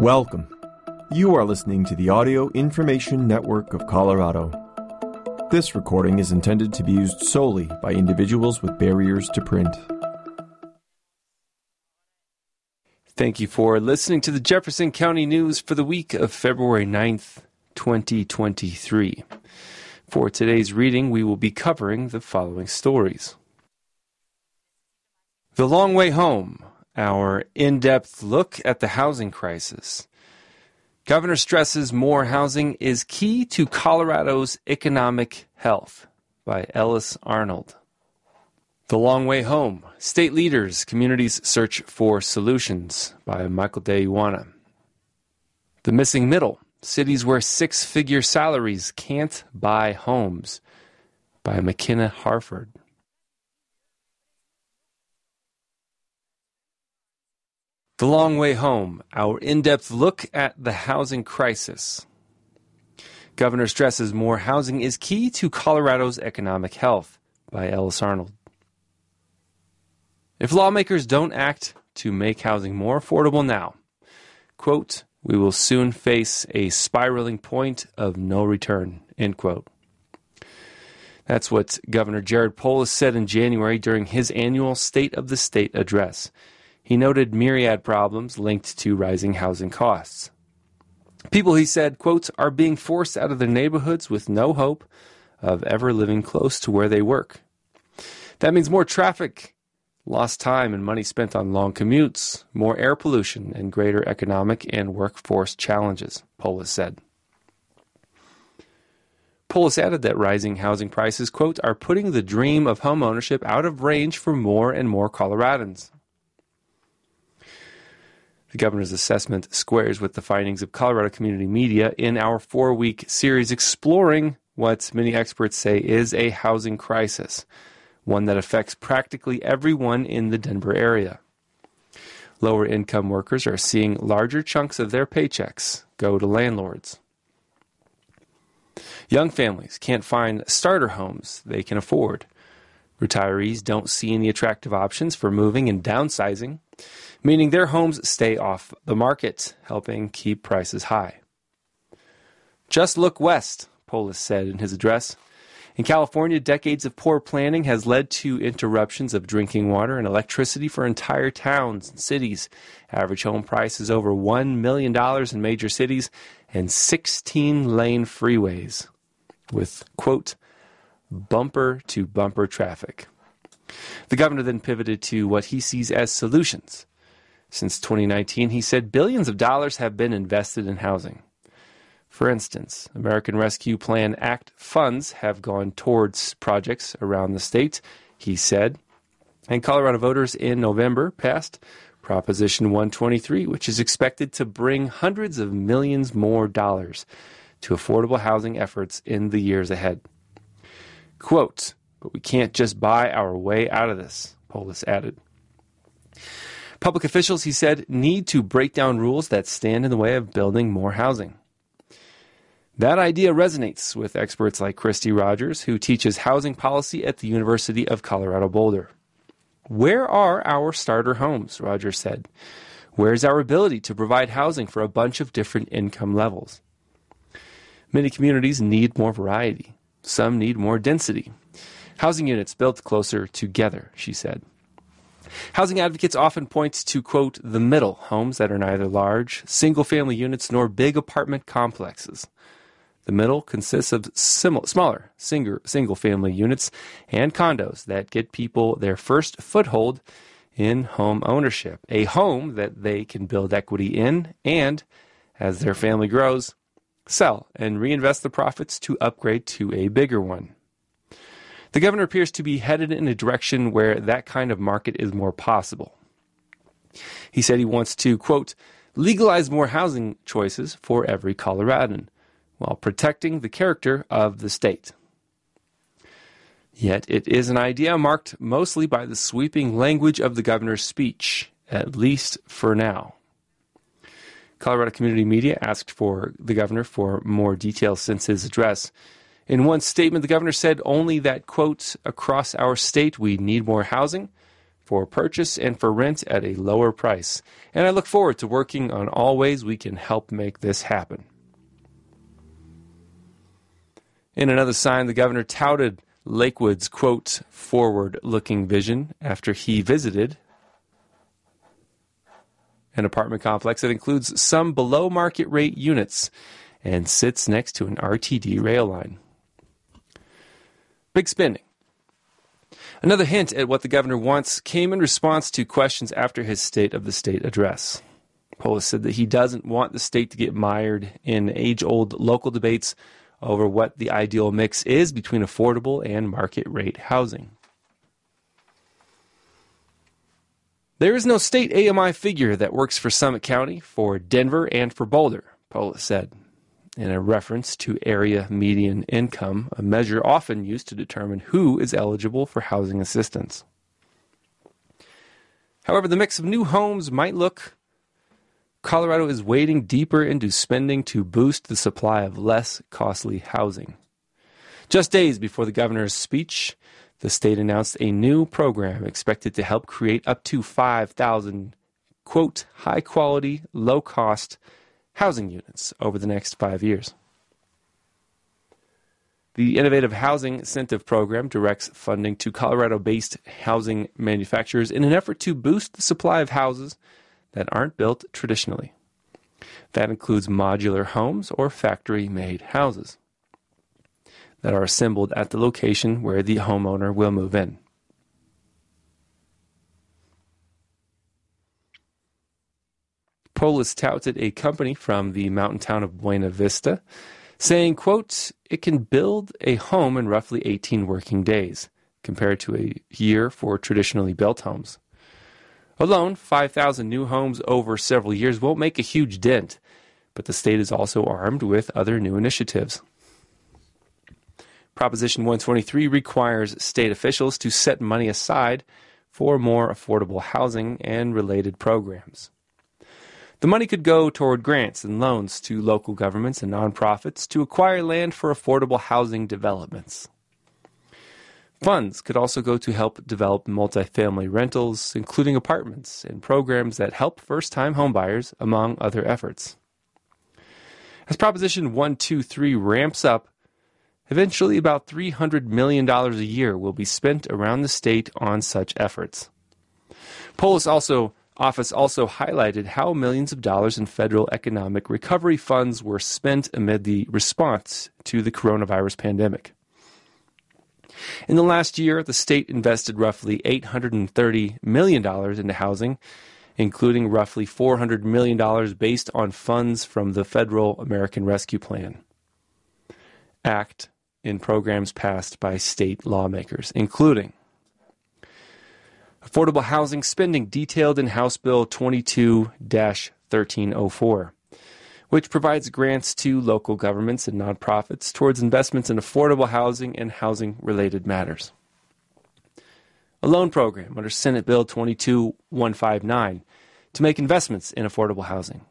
Welcome. You are listening to the Audio Information Network of Colorado. This recording is intended to be used solely by individuals with barriers to print. Thank you for listening to the Jefferson County News for the week of February 9th, 2023. For today's reading, we will be covering the following stories The Long Way Home, our in depth look at the housing crisis. Governor stresses more housing is key to Colorado's economic health by Ellis Arnold. The Long Way Home State Leaders, Communities Search for Solutions by Michael De Yoanna. The Missing Middle Cities Where Six Figure Salaries Can't Buy Homes by McKenna Harford. The Long Way Home Our in depth look at the housing crisis. Governor stresses more housing is key to Colorado's economic health by Ellis Arnold. If lawmakers don't act to make housing more affordable now, quote, we will soon face a spiraling point of no return, end quote. That's what Governor Jared Polis said in January during his annual State of the State address. He noted myriad problems linked to rising housing costs. People, he said, quotes, are being forced out of their neighborhoods with no hope of ever living close to where they work. That means more traffic lost time and money spent on long commutes, more air pollution, and greater economic and workforce challenges, Polis said. Polis added that rising housing prices, quote, are putting the dream of homeownership out of range for more and more Coloradans. The governor's assessment squares with the findings of Colorado Community Media in our four week series exploring what many experts say is a housing crisis one that affects practically everyone in the Denver area. Lower income workers are seeing larger chunks of their paychecks go to landlords. Young families can't find starter homes they can afford. Retirees don't see any attractive options for moving and downsizing, meaning their homes stay off the market, helping keep prices high. Just look west, Polis said in his address. In California, decades of poor planning has led to interruptions of drinking water and electricity for entire towns and cities. Average home price is over $1 million in major cities and 16 lane freeways with, quote, bumper to bumper traffic. The governor then pivoted to what he sees as solutions. Since 2019, he said billions of dollars have been invested in housing. For instance, American Rescue Plan Act funds have gone towards projects around the state, he said. And Colorado voters in November passed Proposition 123, which is expected to bring hundreds of millions more dollars to affordable housing efforts in the years ahead. Quote, but we can't just buy our way out of this, Polis added. Public officials, he said, need to break down rules that stand in the way of building more housing. That idea resonates with experts like Christy Rogers, who teaches housing policy at the University of Colorado Boulder. Where are our starter homes? Rogers said. Where's our ability to provide housing for a bunch of different income levels? Many communities need more variety. Some need more density. Housing units built closer together, she said. Housing advocates often point to, quote, the middle homes that are neither large, single family units nor big apartment complexes. The middle consists of smaller single family units and condos that get people their first foothold in home ownership, a home that they can build equity in and, as their family grows, sell and reinvest the profits to upgrade to a bigger one. The governor appears to be headed in a direction where that kind of market is more possible. He said he wants to, quote, legalize more housing choices for every Coloradan while protecting the character of the state. Yet it is an idea marked mostly by the sweeping language of the governor's speech, at least for now. Colorado Community Media asked for the governor for more details since his address. In one statement, the governor said only that, quote, across our state we need more housing for purchase and for rent at a lower price. And I look forward to working on all ways we can help make this happen. In another sign, the governor touted Lakewood's quote, forward looking vision after he visited an apartment complex that includes some below market rate units and sits next to an RTD rail line. Big spending. Another hint at what the governor wants came in response to questions after his State of the State address. Polis said that he doesn't want the state to get mired in age old local debates over what the ideal mix is between affordable and market rate housing. There is no state AMI figure that works for Summit County, for Denver, and for Boulder, Polis said, in a reference to area median income, a measure often used to determine who is eligible for housing assistance. However, the mix of new homes might look Colorado is wading deeper into spending to boost the supply of less costly housing. Just days before the governor's speech, the state announced a new program expected to help create up to 5,000, quote, high quality, low cost housing units over the next five years. The Innovative Housing Incentive Program directs funding to Colorado based housing manufacturers in an effort to boost the supply of houses that aren't built traditionally. That includes modular homes or factory made houses that are assembled at the location where the homeowner will move in. Polis touted a company from the mountain town of Buena Vista, saying, quote, it can build a home in roughly 18 working days, compared to a year for traditionally built homes. Alone, 5,000 new homes over several years won't make a huge dent, but the state is also armed with other new initiatives. Proposition 123 requires state officials to set money aside for more affordable housing and related programs. The money could go toward grants and loans to local governments and nonprofits to acquire land for affordable housing developments. Funds could also go to help develop multifamily rentals, including apartments, and programs that help first time homebuyers, among other efforts. As Proposition 123 ramps up, eventually about $300 million a year will be spent around the state on such efforts. Polis also office also highlighted how millions of dollars in federal economic recovery funds were spent amid the response to the coronavirus pandemic. In the last year, the state invested roughly $830 million into housing, including roughly $400 million based on funds from the Federal American Rescue Plan Act in programs passed by state lawmakers, including affordable housing spending detailed in House Bill 22 1304 which provides grants to local governments and nonprofits towards investments in affordable housing and housing related matters. A loan program under Senate Bill 22159 to make investments in affordable housing.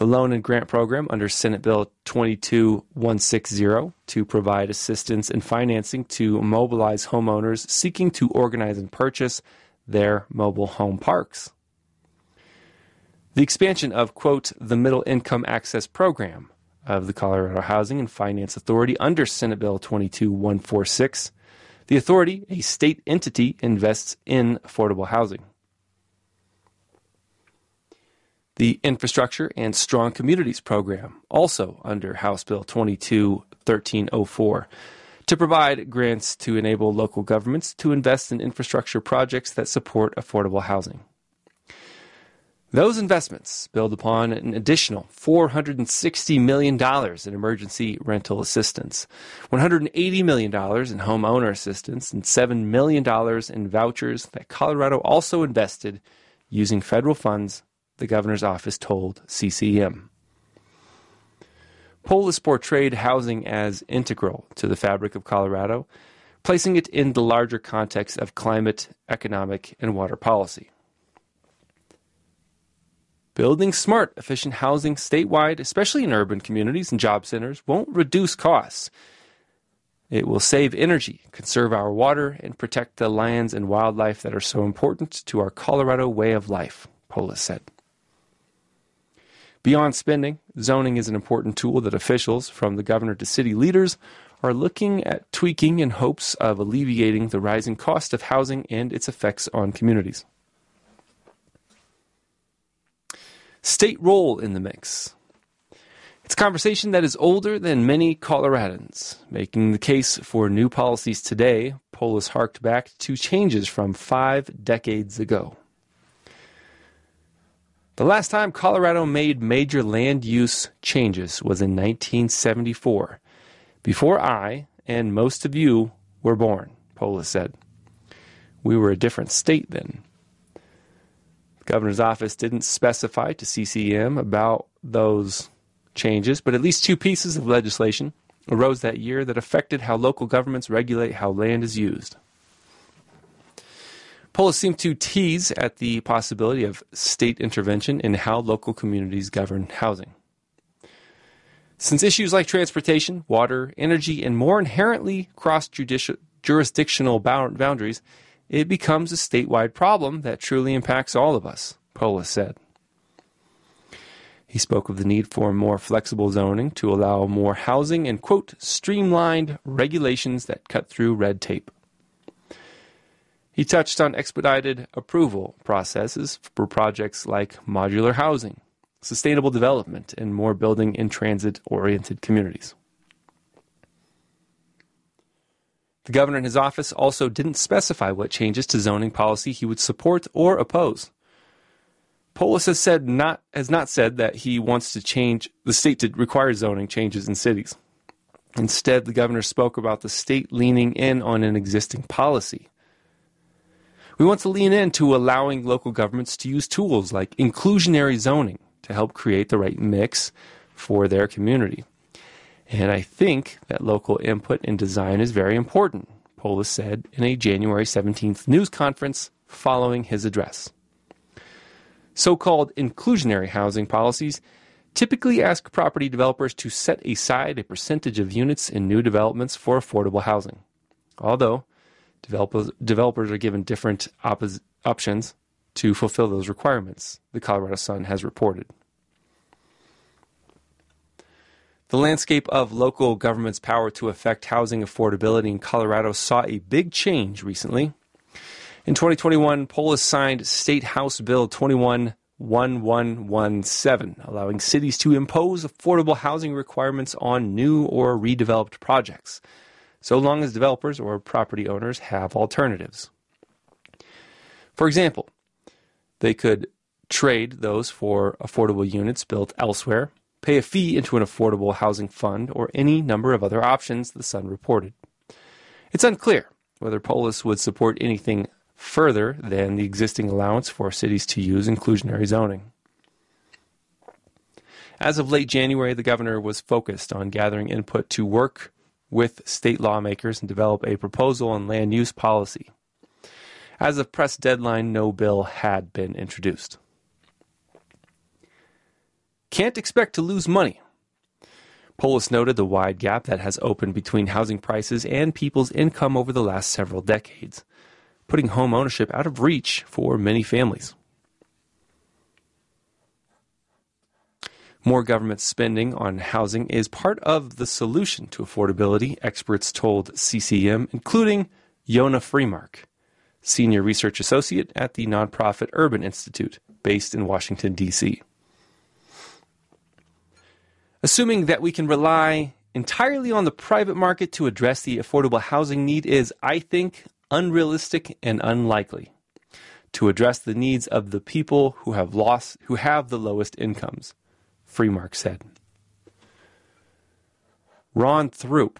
The loan and grant program under Senate Bill 22160 to provide assistance and financing to mobilize homeowners seeking to organize and purchase their mobile home parks. The expansion of, quote, the Middle Income Access Program of the Colorado Housing and Finance Authority under Senate Bill 22146. The authority, a state entity, invests in affordable housing. The Infrastructure and Strong Communities Program, also under House Bill 221304, to provide grants to enable local governments to invest in infrastructure projects that support affordable housing. Those investments build upon an additional $460 million in emergency rental assistance, $180 million in homeowner assistance, and $7 million in vouchers that Colorado also invested using federal funds, the governor's office told CCM. Polis portrayed housing as integral to the fabric of Colorado, placing it in the larger context of climate, economic, and water policy. Building smart, efficient housing statewide, especially in urban communities and job centers, won't reduce costs. It will save energy, conserve our water, and protect the lands and wildlife that are so important to our Colorado way of life, Polis said. Beyond spending, zoning is an important tool that officials, from the governor to city leaders, are looking at tweaking in hopes of alleviating the rising cost of housing and its effects on communities. State role in the mix. It's a conversation that is older than many Coloradans. Making the case for new policies today, Polis harked back to changes from five decades ago. The last time Colorado made major land use changes was in 1974, before I and most of you were born, Polis said. We were a different state then. The governor's office didn't specify to CCM about those changes, but at least two pieces of legislation arose that year that affected how local governments regulate how land is used. Polis seemed to tease at the possibility of state intervention in how local communities govern housing. Since issues like transportation, water, energy, and more inherently cross jurisdictional boundaries, it becomes a statewide problem that truly impacts all of us, Polis said. He spoke of the need for more flexible zoning to allow more housing and, quote, streamlined regulations that cut through red tape. He touched on expedited approval processes for projects like modular housing, sustainable development, and more building in transit oriented communities. The governor and his office also didn't specify what changes to zoning policy he would support or oppose. Polis has said not has not said that he wants to change the state to require zoning changes in cities. Instead, the governor spoke about the state leaning in on an existing policy. We want to lean into allowing local governments to use tools like inclusionary zoning to help create the right mix for their community. And I think that local input and design is very important, Polis said in a January 17th news conference following his address. So called inclusionary housing policies typically ask property developers to set aside a percentage of units in new developments for affordable housing. Although Developers, developers are given different oppos- options to fulfill those requirements, the Colorado Sun has reported. The landscape of local government's power to affect housing affordability in Colorado saw a big change recently. In 2021, Polis signed State House Bill 211117, allowing cities to impose affordable housing requirements on new or redeveloped projects so long as developers or property owners have alternatives. For example, they could trade those for affordable units built elsewhere, pay a fee into an affordable housing fund, or any number of other options, the Sun reported. It's unclear whether Polis would support anything further than the existing allowance for cities to use inclusionary zoning. As of late January, the governor was focused on gathering input to work with state lawmakers and develop a proposal on land use policy. As of press deadline, no bill had been introduced. Can't expect to lose money. Polis noted the wide gap that has opened between housing prices and people's income over the last several decades, putting home ownership out of reach for many families. More government spending on housing is part of the solution to affordability, experts told CCM, including Yonah Freemark, Senior Research Associate at the nonprofit Urban Institute, based in Washington, D.C. Assuming that we can rely entirely on the private market to address the affordable housing need is, I think, unrealistic and unlikely to address the needs of the people who have lost who have the lowest incomes. Freemark said. Ron Throupe,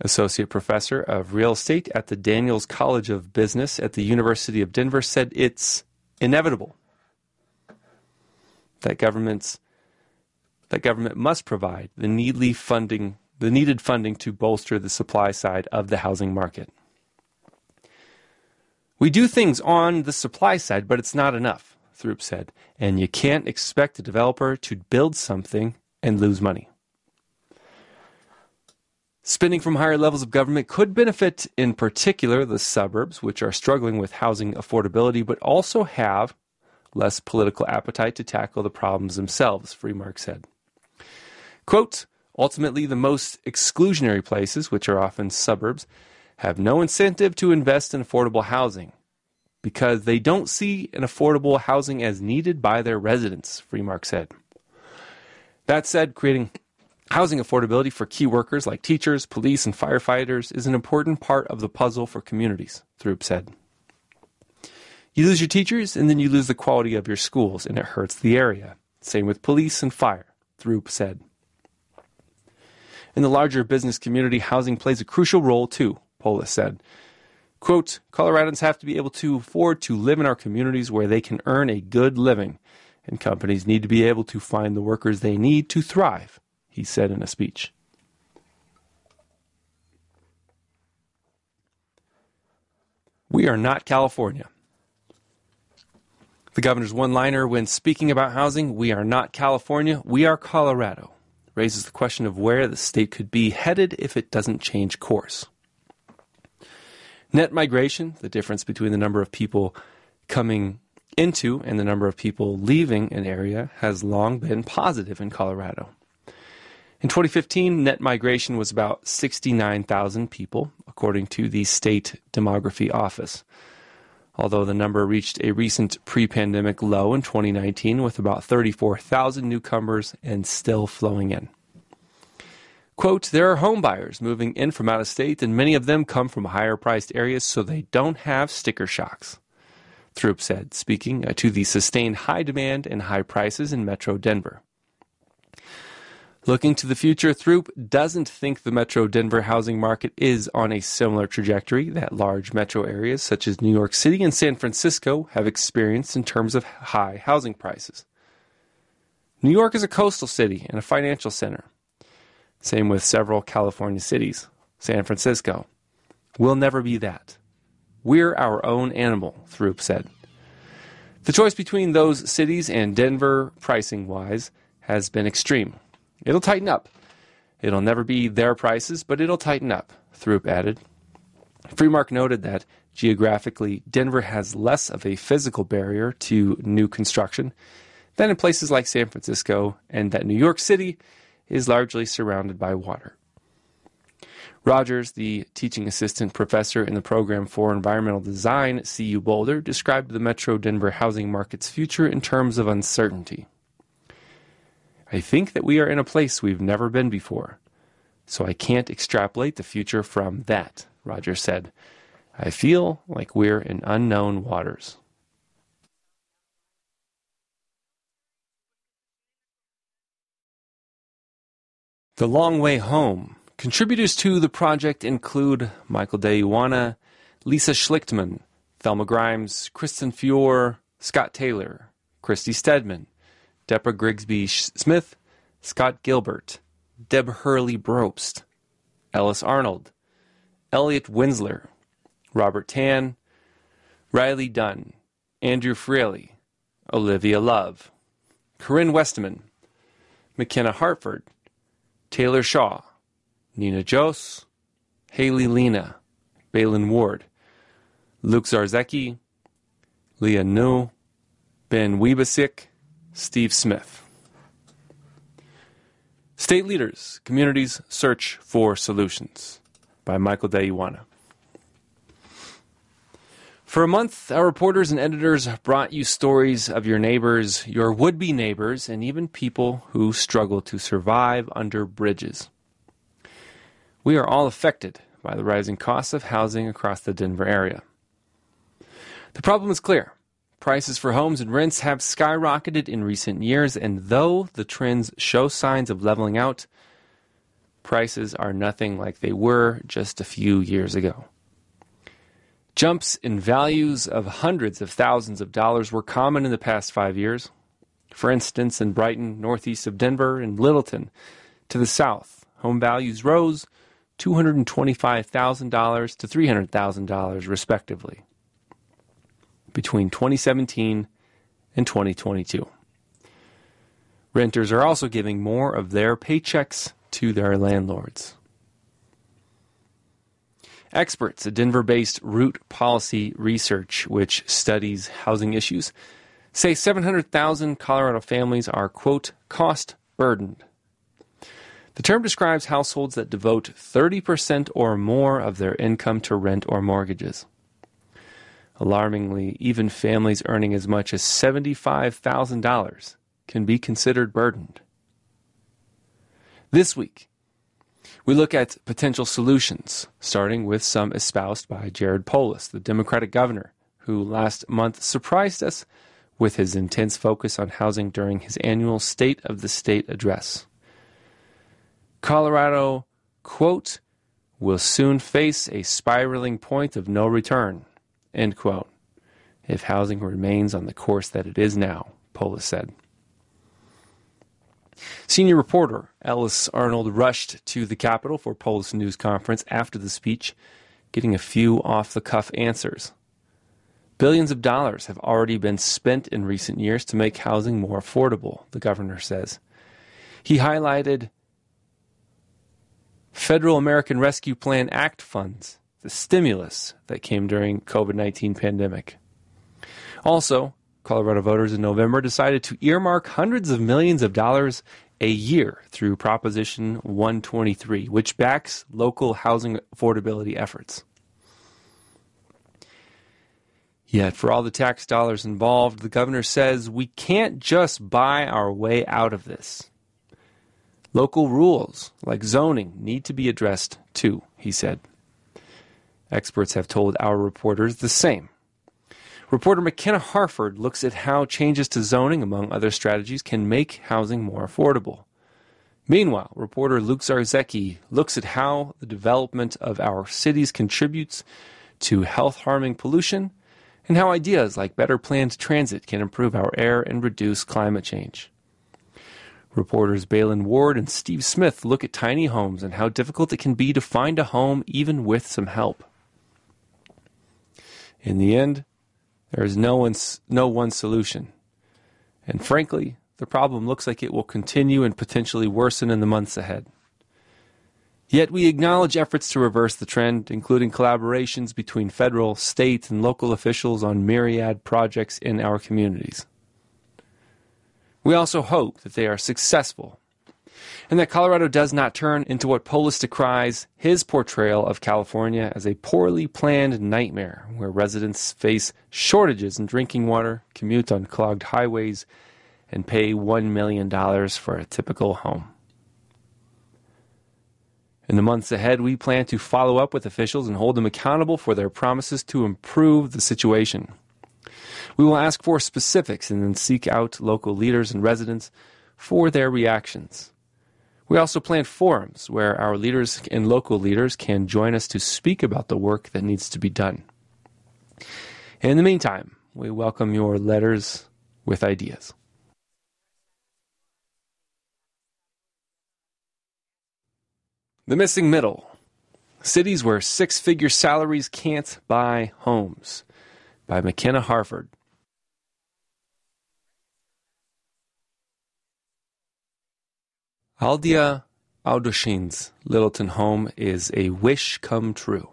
associate professor of real estate at the Daniels College of Business at the University of Denver, said it's inevitable that governments that government must provide the needly funding the needed funding to bolster the supply side of the housing market. We do things on the supply side, but it's not enough. Throupe said, and you can't expect a developer to build something and lose money. Spending from higher levels of government could benefit, in particular, the suburbs, which are struggling with housing affordability, but also have less political appetite to tackle the problems themselves, Freemark said. Quote, ultimately, the most exclusionary places, which are often suburbs, have no incentive to invest in affordable housing because they don't see an affordable housing as needed by their residents, Freemark said. That said, creating housing affordability for key workers like teachers, police, and firefighters is an important part of the puzzle for communities, Throupe said. You lose your teachers, and then you lose the quality of your schools, and it hurts the area. Same with police and fire, Throupe said. In the larger business community, housing plays a crucial role too, Polis said. Quote, Coloradans have to be able to afford to live in our communities where they can earn a good living, and companies need to be able to find the workers they need to thrive, he said in a speech. We are not California. The governor's one liner when speaking about housing, we are not California, we are Colorado, raises the question of where the state could be headed if it doesn't change course. Net migration, the difference between the number of people coming into and the number of people leaving an area, has long been positive in Colorado. In 2015, net migration was about 69,000 people, according to the State Demography Office although the number reached a recent pre pandemic low in 2019 with about 34,000 newcomers and still flowing in. Quote, there are home buyers moving in from out of state, and many of them come from higher priced areas, so they don't have sticker shocks. Throupe said, speaking uh, to the sustained high demand and high prices in Metro Denver. Looking to the future, Throupe doesn't think the Metro Denver housing market is on a similar trajectory that large metro areas such as New York City and San Francisco have experienced in terms of high housing prices. New York is a coastal city and a financial center. Same with several California cities. San Francisco. We'll never be that. We're our own animal, Throupe said. The choice between those cities and Denver, pricing wise, has been extreme. It'll tighten up. It'll never be their prices, but it'll tighten up, Throupe added. Freemark noted that geographically, Denver has less of a physical barrier to new construction than in places like San Francisco, and that New York City is largely surrounded by water. Rogers, the teaching assistant professor in the program for environmental design at CU Boulder, described the Metro Denver housing market's future in terms of uncertainty. I think that we are in a place we've never been before. So I can't extrapolate the future from that, Rogers said. I feel like we're in unknown waters. The Long Way Home. Contributors to the project include Michael De Yoanna, Lisa Schlichtman, Thelma Grimes, Kristen Fiore, Scott Taylor, Christy Stedman, Deborah Grigsby Smith, Scott Gilbert, Deb Hurley Brobst, Ellis Arnold, Elliott Wenzler, Robert Tan, Riley Dunn, Andrew Fraley, Olivia Love, Corinne Westman, McKenna Harford, Taylor Shaw, Nina Jose, Haley Lena, Balin Ward, Luke Zarzecki, Leah Nu, Ben Weebasik, Steve Smith. State Leaders Communities Search for Solutions by Michael De Yoanna. For a month, our reporters and editors brought you stories of your neighbors, your would be neighbors, and even people who struggle to survive under bridges. We are all affected by the rising costs of housing across the Denver area. The problem is clear Prices for homes and rents have skyrocketed in recent years, and though the trends show signs of leveling out, prices are nothing like they were just a few years ago. Jumps in values of hundreds of thousands of dollars were common in the past five years. For instance, in Brighton, northeast of Denver, and Littleton, to the south, home values rose $225,000 to $300,000, respectively between 2017 and 2022. Renters are also giving more of their paychecks to their landlords. Experts at Denver based Root Policy Research, which studies housing issues, say 700,000 Colorado families are, quote, cost burdened. The term describes households that devote 30% or more of their income to rent or mortgages. Alarmingly, even families earning as much as $75,000 can be considered burdened. This week, we look at potential solutions, starting with some espoused by Jared Polis, the Democratic governor, who last month surprised us with his intense focus on housing during his annual State of the State address. Colorado, quote, will soon face a spiraling point of no return, end quote, if housing remains on the course that it is now, Polis said. Senior reporter Ellis Arnold rushed to the Capitol for Polis news conference after the speech, getting a few off the cuff answers. Billions of dollars have already been spent in recent years to make housing more affordable, the governor says. He highlighted Federal American Rescue Plan Act funds, the stimulus that came during COVID-19 pandemic. Also, Colorado voters in November decided to earmark hundreds of millions of dollars a year through Proposition 123, which backs local housing affordability efforts. Yet, for all the tax dollars involved, the governor says we can't just buy our way out of this. Local rules, like zoning, need to be addressed too, he said. Experts have told our reporters the same. Reporter McKenna Harford looks at how changes to zoning, among other strategies, can make housing more affordable. Meanwhile, reporter Luke Zarzecki looks at how the development of our cities contributes to health harming pollution and how ideas like better planned transit can improve our air and reduce climate change. Reporters Balin Ward and Steve Smith look at tiny homes and how difficult it can be to find a home even with some help. In the end, there is no one, no one solution. And frankly, the problem looks like it will continue and potentially worsen in the months ahead. Yet we acknowledge efforts to reverse the trend, including collaborations between federal, state, and local officials on myriad projects in our communities. We also hope that they are successful and that Colorado does not turn into what Polis decries his portrayal of California as a poorly planned nightmare where residents face shortages in drinking water, commute on clogged highways, and pay $1 million for a typical home. In the months ahead, we plan to follow up with officials and hold them accountable for their promises to improve the situation. We will ask for specifics and then seek out local leaders and residents for their reactions. We also plan forums where our leaders and local leaders can join us to speak about the work that needs to be done. In the meantime, we welcome your letters with ideas. The Missing Middle Cities Where Six Figure Salaries Can't Buy Homes by McKenna Harford. Aldia Audoshin's Littleton home is a wish come true.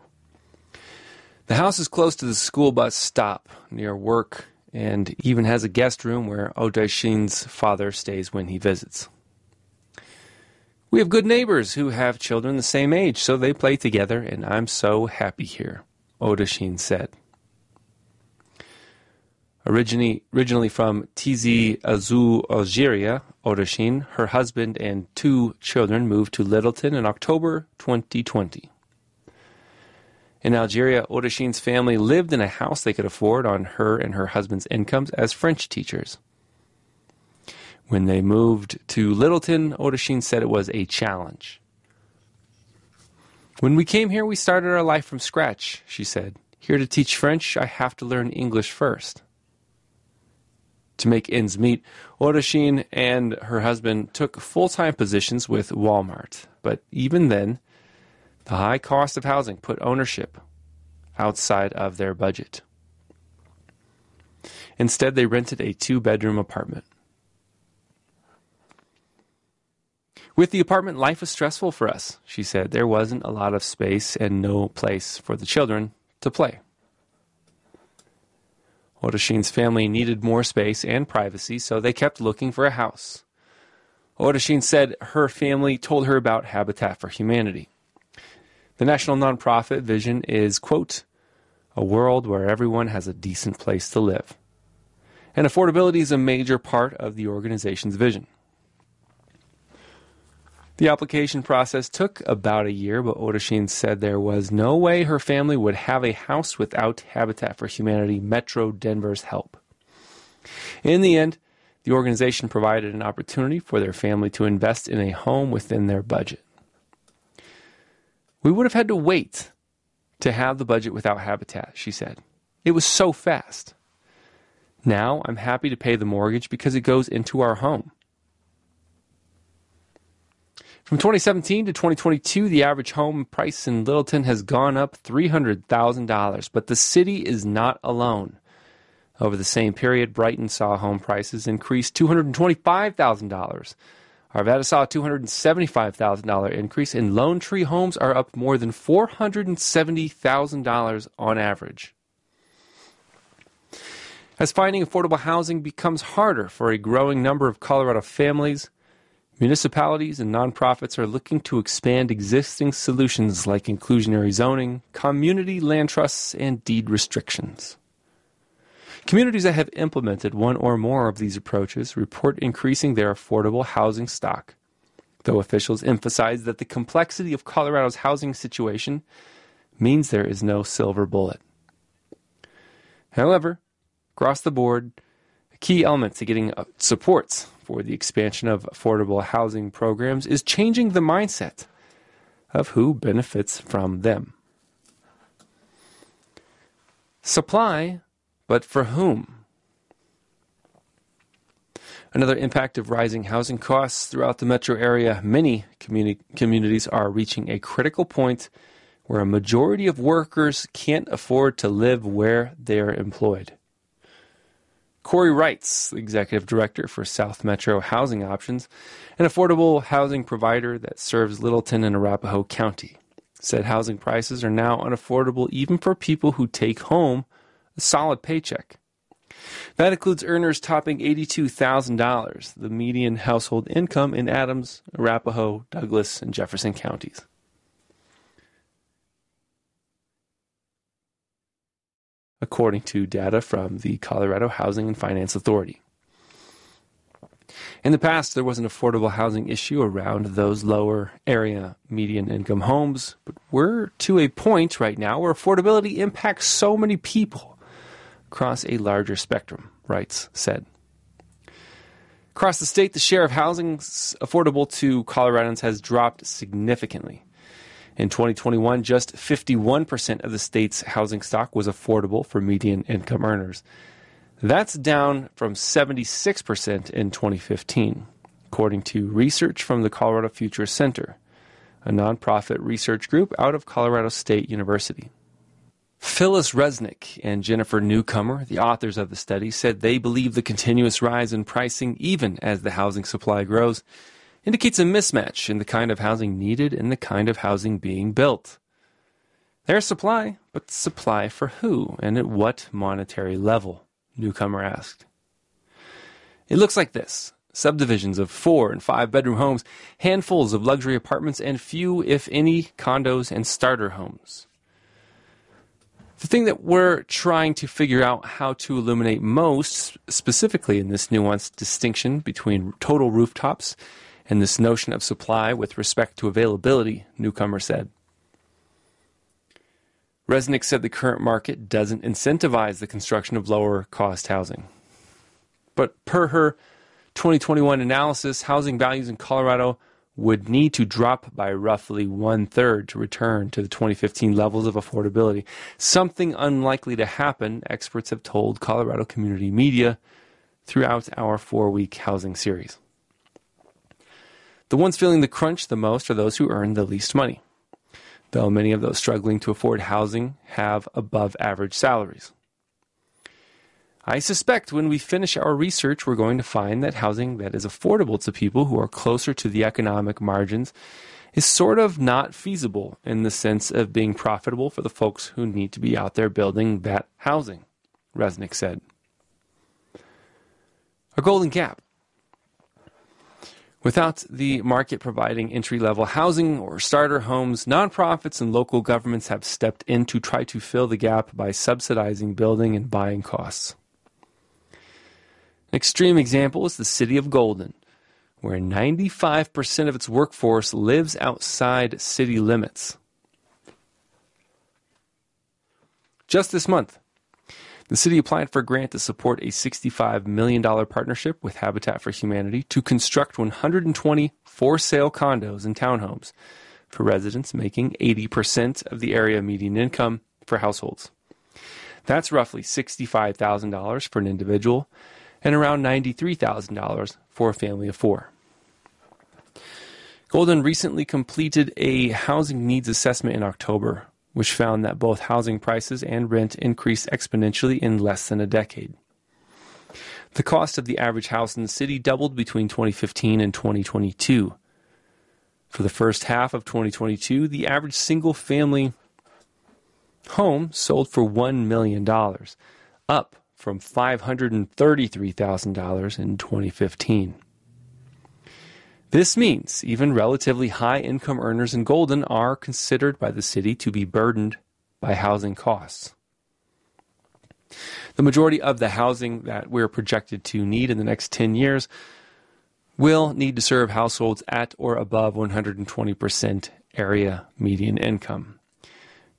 The house is close to the school bus stop near work and even has a guest room where Odashin's father stays when he visits. We have good neighbors who have children the same age, so they play together, and I'm so happy here, Odashin said. Originally, originally from Tizi Ouzou, Algeria, Odashin, her husband, and two children moved to Littleton in October 2020. In Algeria, Odashin's family lived in a house they could afford on her and her husband's incomes as French teachers. When they moved to Littleton, Odashin said it was a challenge. When we came here, we started our life from scratch, she said. Here to teach French, I have to learn English first to make ends meet, Odashin and her husband took full time positions with Walmart. But even then, the high cost of housing put ownership outside of their budget. Instead, they rented a two bedroom apartment. With the apartment, life was stressful for us, she said. There wasn't a lot of space and no place for the children to play. Odashin's family needed more space and privacy, so they kept looking for a house. Odashin said her family told her about Habitat for Humanity. The national nonprofit vision is, quote, a world where everyone has a decent place to live. And affordability is a major part of the organization's vision. The application process took about a year, but Odashin said there was no way her family would have a house without Habitat for Humanity Metro Denver's help. In the end, the organization provided an opportunity for their family to invest in a home within their budget. We would have had to wait to have the budget without Habitat, she said. It was so fast. Now I'm happy to pay the mortgage because it goes into our home. From 2017 to 2022, the average home price in Littleton has gone up $300,000, but the city is not alone. Over the same period, Brighton saw home prices increase $225,000. Arvada saw a $275,000 increase, and Lone Tree homes are up more than $470,000 on average. As finding affordable housing becomes harder for a growing number of Colorado families, Municipalities and nonprofits are looking to expand existing solutions like inclusionary zoning, community land trusts, and deed restrictions. Communities that have implemented one or more of these approaches report increasing their affordable housing stock, though officials emphasize that the complexity of Colorado's housing situation means there is no silver bullet. However, across the board, key element to getting uh, supports for the expansion of affordable housing programs is changing the mindset of who benefits from them. Supply, but for whom? Another impact of rising housing costs throughout the metro area, many communi- communities are reaching a critical point where a majority of workers can't afford to live where they're employed. Corey Wrights, executive director for South Metro Housing Options, an affordable housing provider that serves Littleton and Arapahoe County, said housing prices are now unaffordable even for people who take home a solid paycheck. That includes earners topping $82,000, the median household income in Adams, Arapahoe, Douglas, and Jefferson counties. According to data from the Colorado Housing and Finance Authority. In the past, there was an affordable housing issue around those lower area median income homes, but we're to a point right now where affordability impacts so many people across a larger spectrum, Wrights said. Across the state, the share of housing affordable to Coloradans has dropped significantly. In 2021, just 51% of the state's housing stock was affordable for median income earners. That's down from 76% in 2015, according to research from the Colorado Future Center, a nonprofit research group out of Colorado State University. Phyllis Resnick and Jennifer Newcomer, the authors of the study, said they believe the continuous rise in pricing, even as the housing supply grows, indicates a mismatch in the kind of housing needed and the kind of housing being built. There's supply, but supply for who and at what monetary level? Newcomer asked. It looks like this subdivisions of four and five bedroom homes, handfuls of luxury apartments, and few, if any, condos and starter homes. The thing that we're trying to figure out how to illuminate most specifically in this nuanced distinction between total rooftops and this notion of supply with respect to availability, Newcomer said. Resnick said the current market doesn't incentivize the construction of lower cost housing. But per her 2021 analysis, housing values in Colorado would need to drop by roughly one third to return to the 2015 levels of affordability. Something unlikely to happen, experts have told Colorado community media throughout our four week housing series. The ones feeling the crunch the most are those who earn the least money, though many of those struggling to afford housing have above average salaries. I suspect when we finish our research, we're going to find that housing that is affordable to people who are closer to the economic margins is sort of not feasible in the sense of being profitable for the folks who need to be out there building that housing, Resnick said. A golden gap. Without the market providing entry level housing or starter homes, nonprofits and local governments have stepped in to try to fill the gap by subsidizing building and buying costs. An extreme example is the city of Golden, where 95% of its workforce lives outside city limits. Just this month, the city applied for a grant to support a $65 million partnership with Habitat for Humanity to construct 120 for sale condos and townhomes for residents making 80% of the area median income for households. That's roughly $65,000 for an individual and around $93,000 for a family of four. Golden recently completed a housing needs assessment in October, which found that both housing prices and rent increased exponentially in less than a decade. The cost of the average house in the city doubled between 2015 and 2022. For the first half of 2022, the average single family home sold for $1 million, up from $533,000 in 2015. This means even relatively high income earners in Golden are considered by the city to be burdened by housing costs. The majority of the housing that we're projected to need in the next 10 years will need to serve households at or above 120% area median income.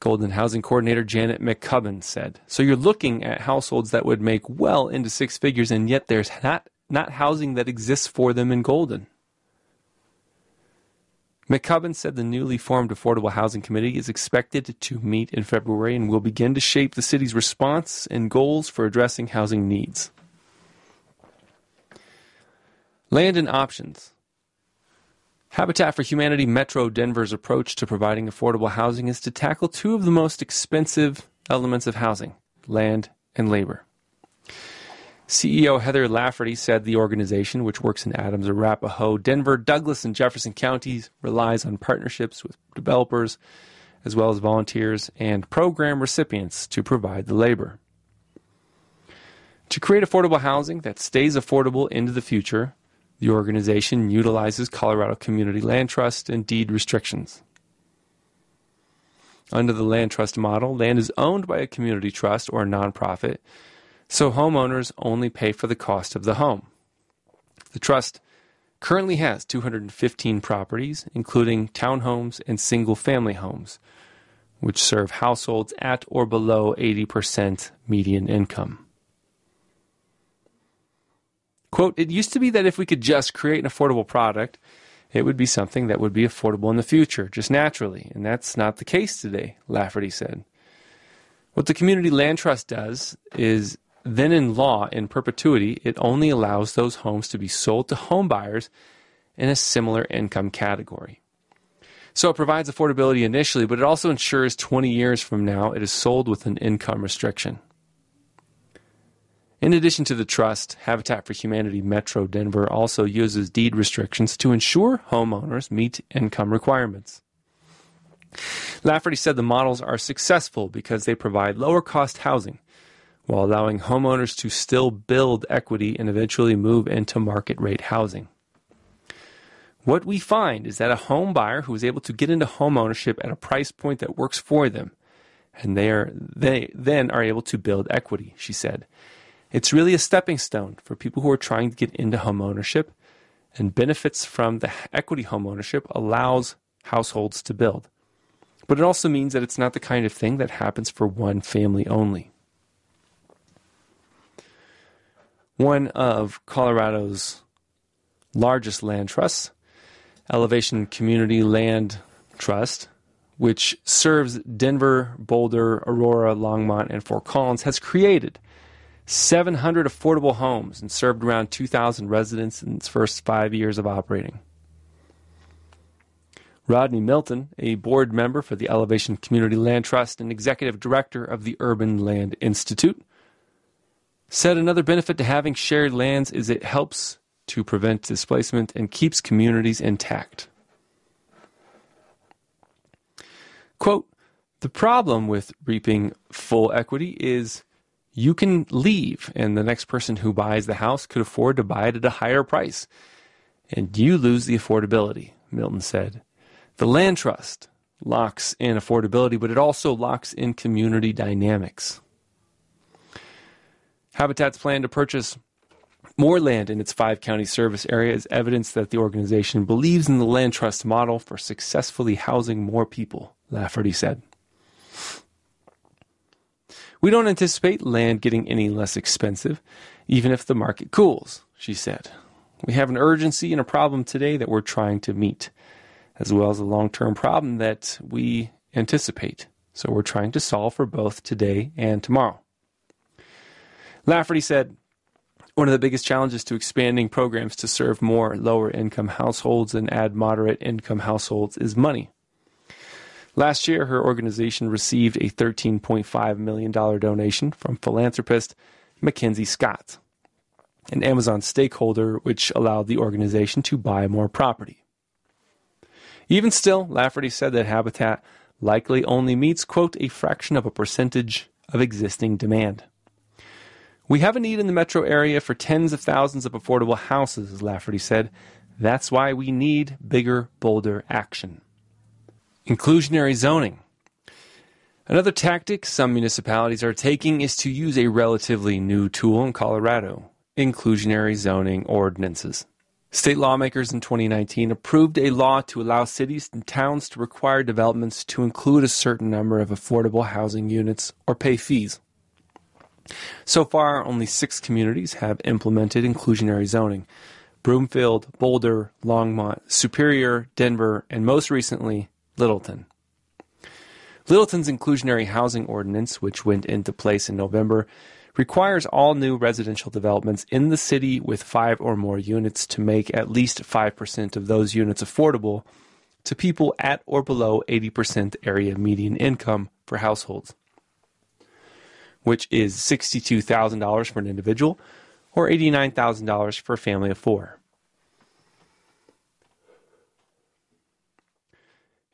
Golden Housing Coordinator Janet McCubbin said. So you're looking at households that would make well into six figures, and yet there's not, not housing that exists for them in Golden. McCubbin said the newly formed Affordable Housing Committee is expected to meet in February and will begin to shape the city's response and goals for addressing housing needs. Land and options. Habitat for Humanity Metro Denver's approach to providing affordable housing is to tackle two of the most expensive elements of housing land and labor. CEO Heather Lafferty said the organization, which works in Adams, Arapahoe, Denver, Douglas, and Jefferson counties, relies on partnerships with developers as well as volunteers and program recipients to provide the labor. To create affordable housing that stays affordable into the future, the organization utilizes Colorado Community Land Trust and deed restrictions. Under the land trust model, land is owned by a community trust or a nonprofit so homeowners only pay for the cost of the home. The trust currently has 215 properties, including townhomes and single family homes, which serve households at or below 80% median income. Quote, it used to be that if we could just create an affordable product, it would be something that would be affordable in the future, just naturally. And that's not the case today, Lafferty said. What the Community Land Trust does is then in law, in perpetuity, it only allows those homes to be sold to homebuyers in a similar income category. So it provides affordability initially, but it also ensures 20 years from now it is sold with an income restriction. In addition to the trust, Habitat for Humanity Metro Denver also uses deed restrictions to ensure homeowners meet income requirements. Lafferty said the models are successful because they provide lower cost housing while allowing homeowners to still build equity and eventually move into market rate housing. What we find is that a home buyer who is able to get into home ownership at a price point that works for them, and they are they then are able to build equity, she said. It's really a stepping stone for people who are trying to get into home ownership, and benefits from the equity home ownership allows households to build. But it also means that it's not the kind of thing that happens for one family only. One of Colorado's largest land trusts, Elevation Community Land Trust, which serves Denver, Boulder, Aurora, Longmont, and Fort Collins, has created 700 affordable homes and served around 2,000 residents in its first five years of operating. Rodney Milton, a board member for the Elevation Community Land Trust and executive director of the Urban Land Institute, said another benefit to having shared lands is it helps to prevent displacement and keeps communities intact. Quote, the problem with reaping full equity is you can leave and the next person who buys the house could afford to buy it at a higher price. And you lose the affordability, Milton said. The land trust locks in affordability, but it also locks in community dynamics. Habitat's plan to purchase more land in its five county service area is evidence that the organization believes in the land trust model for successfully housing more people, Lafferty said. We don't anticipate land getting any less expensive, even if the market cools, she said. We have an urgency and a problem today that we're trying to meet, as well as a long term problem that we anticipate. So we're trying to solve for both today and tomorrow. Lafferty said, one of the biggest challenges to expanding programs to serve more lower income households and add moderate income households is money. Last year, her organization received a $13.5 million donation from philanthropist Mackenzie Scott, an Amazon stakeholder, which allowed the organization to buy more property. Even still, Lafferty said that Habitat likely only meets, quote, a fraction of a percentage of existing demand. We have a need in the metro area for tens of thousands of affordable houses, Lafferty said. That's why we need bigger, bolder action. Inclusionary zoning. Another tactic some municipalities are taking is to use a relatively new tool in Colorado inclusionary zoning ordinances. State lawmakers in 2019 approved a law to allow cities and towns to require developments to include a certain number of affordable housing units or pay fees. So far, only six communities have implemented inclusionary zoning Broomfield, Boulder, Longmont, Superior, Denver, and most recently, Littleton. Littleton's inclusionary housing ordinance, which went into place in November, requires all new residential developments in the city with five or more units to make at least 5% of those units affordable to people at or below 80% area median income for households, which is $62,000 for an individual or $89,000 for a family of four.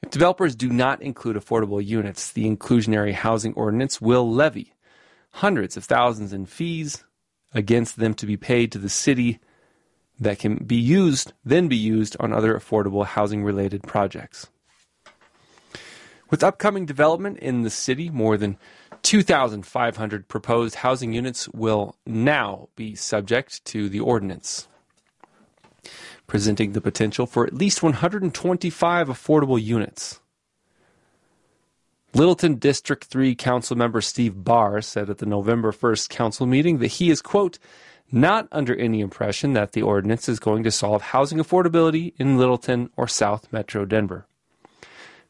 If developers do not include affordable units, the inclusionary housing ordinance will levy hundreds of thousands in fees against them to be paid to the city that can be used, then be used on other affordable housing related projects. With upcoming development in the city, more than 2,500 proposed housing units will now be subject to the ordinance presenting the potential for at least 125 affordable units. Littleton District 3 Council member Steve Barr said at the November 1st council meeting that he is, quote, not under any impression that the ordinance is going to solve housing affordability in Littleton or South Metro Denver,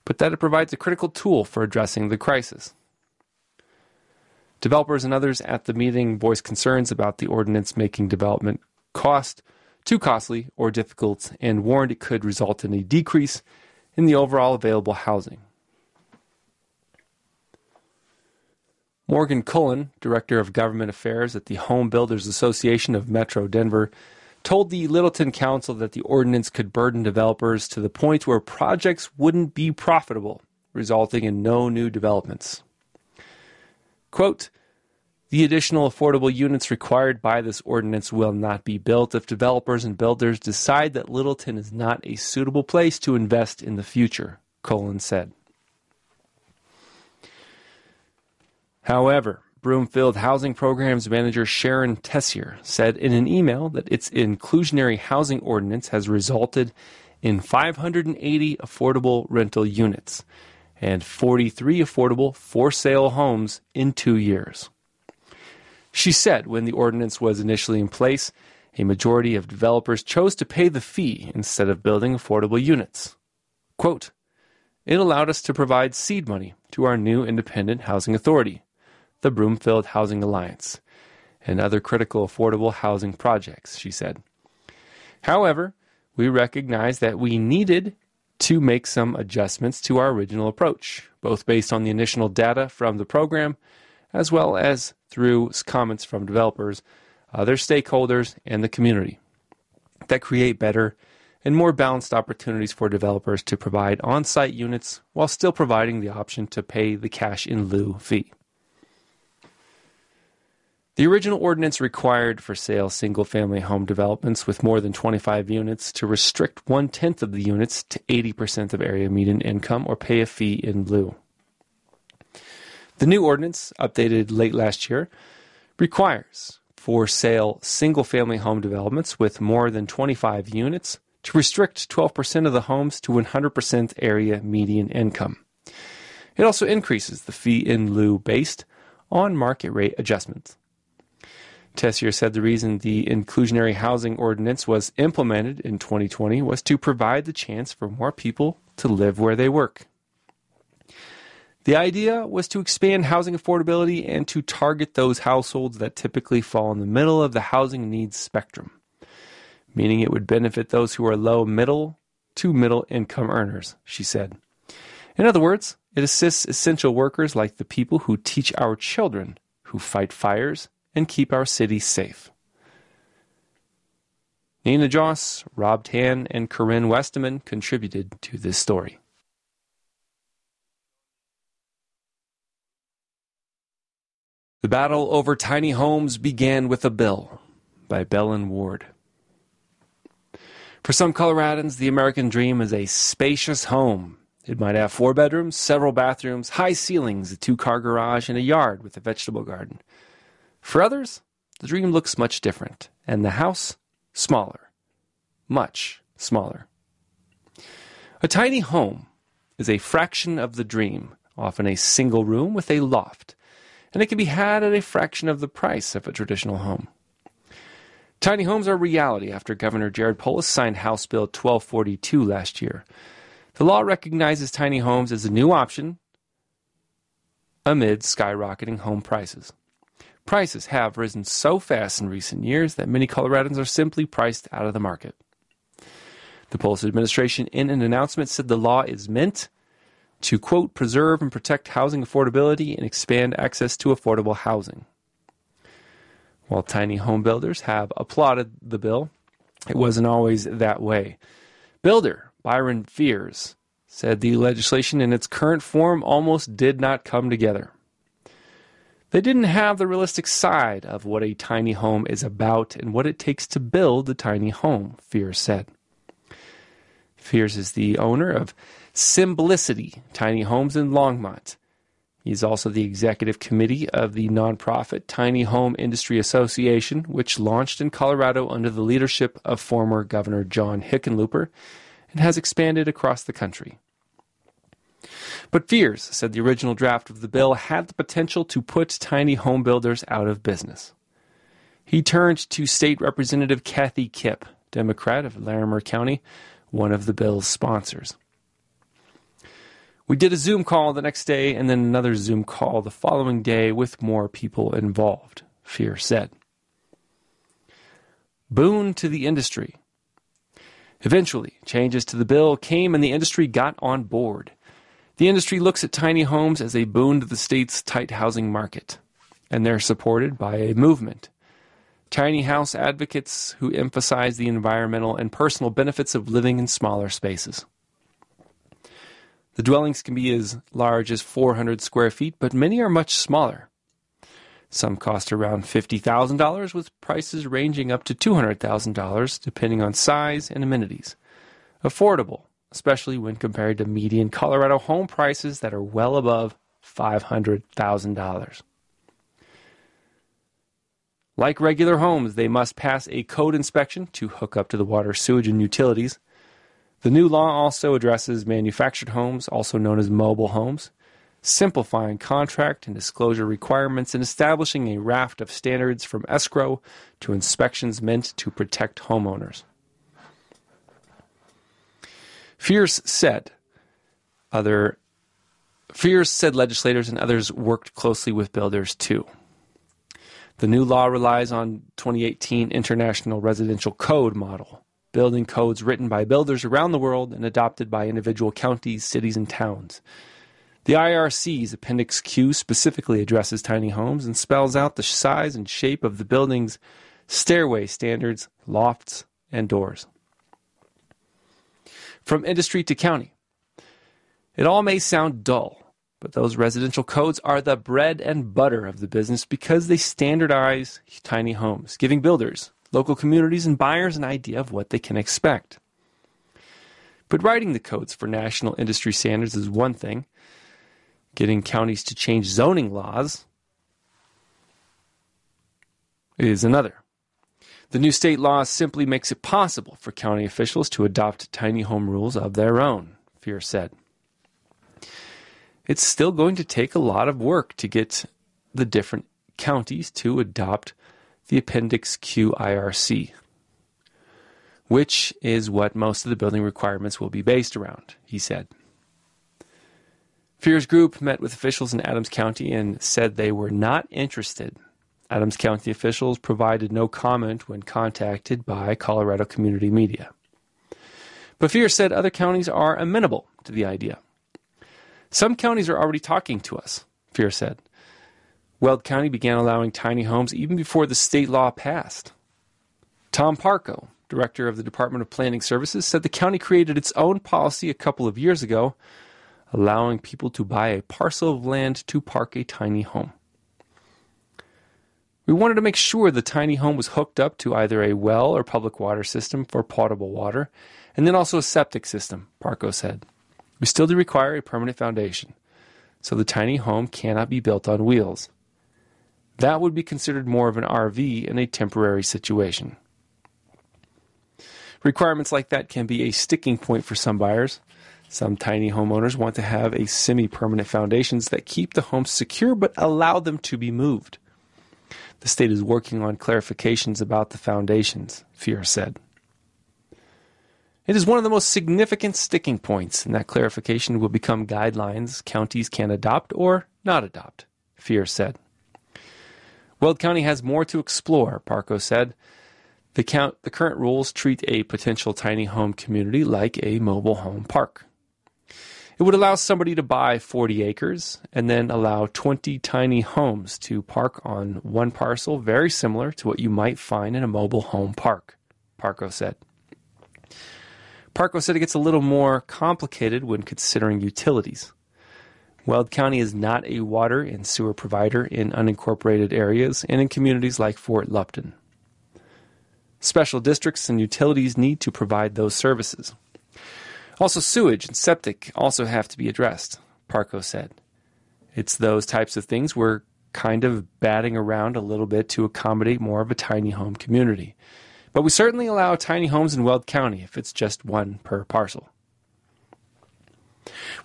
but that it provides a critical tool for addressing the crisis. Developers and others at the meeting voiced concerns about the ordinance making development cost too costly or difficult and warned it could result in a decrease in the overall available housing. Morgan Cullen, Director of Government Affairs at the Home Builders Association of Metro Denver, told the Littleton Council that the ordinance could burden developers to the point where projects wouldn't be profitable, resulting in no new developments. Quote, the additional affordable units required by this ordinance will not be built if developers and builders decide that Littleton is not a suitable place to invest in the future, Cullen said. However, Broomfield Housing Programs Manager Sharon Tessier said in an email that its inclusionary housing ordinance has resulted in 580 affordable rental units and 43 affordable for sale homes in two years. She said when the ordinance was initially in place, a majority of developers chose to pay the fee instead of building affordable units. Quote, it allowed us to provide seed money to our new independent housing authority, the Broomfield Housing Alliance, and other critical affordable housing projects, she said. However, we recognized that we needed to make some adjustments to our original approach, both based on the initial data from the program as well as through comments from developers, other stakeholders, and the community that create better and more balanced opportunities for developers to provide on site units while still providing the option to pay the cash in lieu fee. The original ordinance required for sale single family home developments with more than 25 units to restrict one tenth of the units to 80% of area median income or pay a fee in lieu. The new ordinance, updated late last year, requires for sale single family home developments with more than 25 units to restrict 12% of the homes to 100% area median income. It also increases the fee in lieu based on market rate adjustments. Tessier said the reason the inclusionary housing ordinance was implemented in 2020 was to provide the chance for more people to live where they work. The idea was to expand housing affordability and to target those households that typically fall in the middle of the housing needs spectrum, meaning it would benefit those who are low middle to middle income earners, she said. In other words, it assists essential workers like the people who teach our children, who fight fires, and keep our city safe. Nina Joss, Rob Tan, and Corinne Westerman contributed to this story. The battle over tiny homes began with a bill by Belen Ward. For some Coloradans, the American dream is a spacious home. It might have four bedrooms, several bathrooms, high ceilings, a two car garage, and a yard with a vegetable garden. For others, the dream looks much different, and the house smaller. Much smaller. A tiny home is a fraction of the dream, often a single room with a loft, and it can be had at a fraction of the price of a traditional home. Tiny homes are reality after Governor Jared Polis signed House Bill 1242 last year. The law recognizes tiny homes as a new option amid skyrocketing home prices. Prices have risen so fast in recent years that many Coloradans are simply priced out of the market. The Polis administration, in an announcement, said the law is meant to, quote, preserve and protect housing affordability and expand access to affordable housing. While tiny home builders have applauded the bill, it wasn't always that way. Builder Byron Fears said the legislation in its current form almost did not come together. They didn't have the realistic side of what a tiny home is about and what it takes to build a tiny home, Fears said. Fears is the owner of Simplicity Tiny Homes in Longmont. He's also the executive committee of the nonprofit Tiny Home Industry Association, which launched in Colorado under the leadership of former Governor John Hickenlooper and has expanded across the country. But Fears said the original draft of the bill had the potential to put tiny home builders out of business. He turned to State Representative Kathy Kipp, Democrat of Larimer County, one of the bill's sponsors. We did a Zoom call the next day and then another Zoom call the following day with more people involved, Fear said. Boon to the industry. Eventually, changes to the bill came and the industry got on board. The industry looks at tiny homes as a boon to the state's tight housing market, and they're supported by a movement. Tiny house advocates who emphasize the environmental and personal benefits of living in smaller spaces. The dwellings can be as large as 400 square feet, but many are much smaller. Some cost around $50,000, with prices ranging up to $200,000 depending on size and amenities. Affordable especially when compared to median Colorado home prices that are well above $500,000. Like regular homes, they must pass a code inspection to hook up to the water, sewage, and utilities. The new law also addresses manufactured homes, also known as mobile homes, simplifying contract and disclosure requirements and establishing a raft of standards from escrow to inspections meant to protect homeowners. Fears said other Fears said legislators and others worked closely with builders too. The new law relies on 2018 International Residential Code model, building codes written by builders around the world and adopted by individual counties, cities, and towns. The IRC's Appendix Q specifically addresses tiny homes and spells out the size and shape of the building's stairway standards, lofts, and doors. From industry to county. It all may sound dull, but those residential codes are the bread and butter of the business because they standardize tiny homes, giving builders, local communities, and buyers an idea of what they can expect. But writing the codes for national industry standards is one thing, getting counties to change zoning laws is another. The new state law simply makes it possible for county officials to adopt tiny home rules of their own, Fear said. It's still going to take a lot of work to get the different counties to adopt the Appendix Q IRC, which is what most of the building requirements will be based around, he said. Fear's group met with officials in Adams County and said they were not interested. Adams County officials provided no comment when contacted by Colorado Community Media. Fear said other counties are amenable to the idea. Some counties are already talking to us, Fear said. Weld County began allowing tiny homes even before the state law passed. Tom Parko, director of the Department of Planning Services, said the county created its own policy a couple of years ago allowing people to buy a parcel of land to park a tiny home. We wanted to make sure the tiny home was hooked up to either a well or public water system for potable water, and then also a septic system, Parko said. We still do require a permanent foundation, so the tiny home cannot be built on wheels. That would be considered more of an RV in a temporary situation. Requirements like that can be a sticking point for some buyers, some tiny homeowners want to have a semi permanent foundations that keep the home secure but allow them to be moved. The state is working on clarifications about the foundations, Fear said. It is one of the most significant sticking points, and that clarification will become guidelines counties can adopt or not adopt, Fear said. Weld County has more to explore, Parko said. The, count, the current rules treat a potential tiny home community like a mobile home park. It would allow somebody to buy 40 acres and then allow 20 tiny homes to park on one parcel, very similar to what you might find in a mobile home park, Parko said. Parko said it gets a little more complicated when considering utilities. Weld County is not a water and sewer provider in unincorporated areas and in communities like Fort Lupton. Special districts and utilities need to provide those services. Also, sewage and septic also have to be addressed, Parko said. It's those types of things we're kind of batting around a little bit to accommodate more of a tiny home community. But we certainly allow tiny homes in Weld County if it's just one per parcel.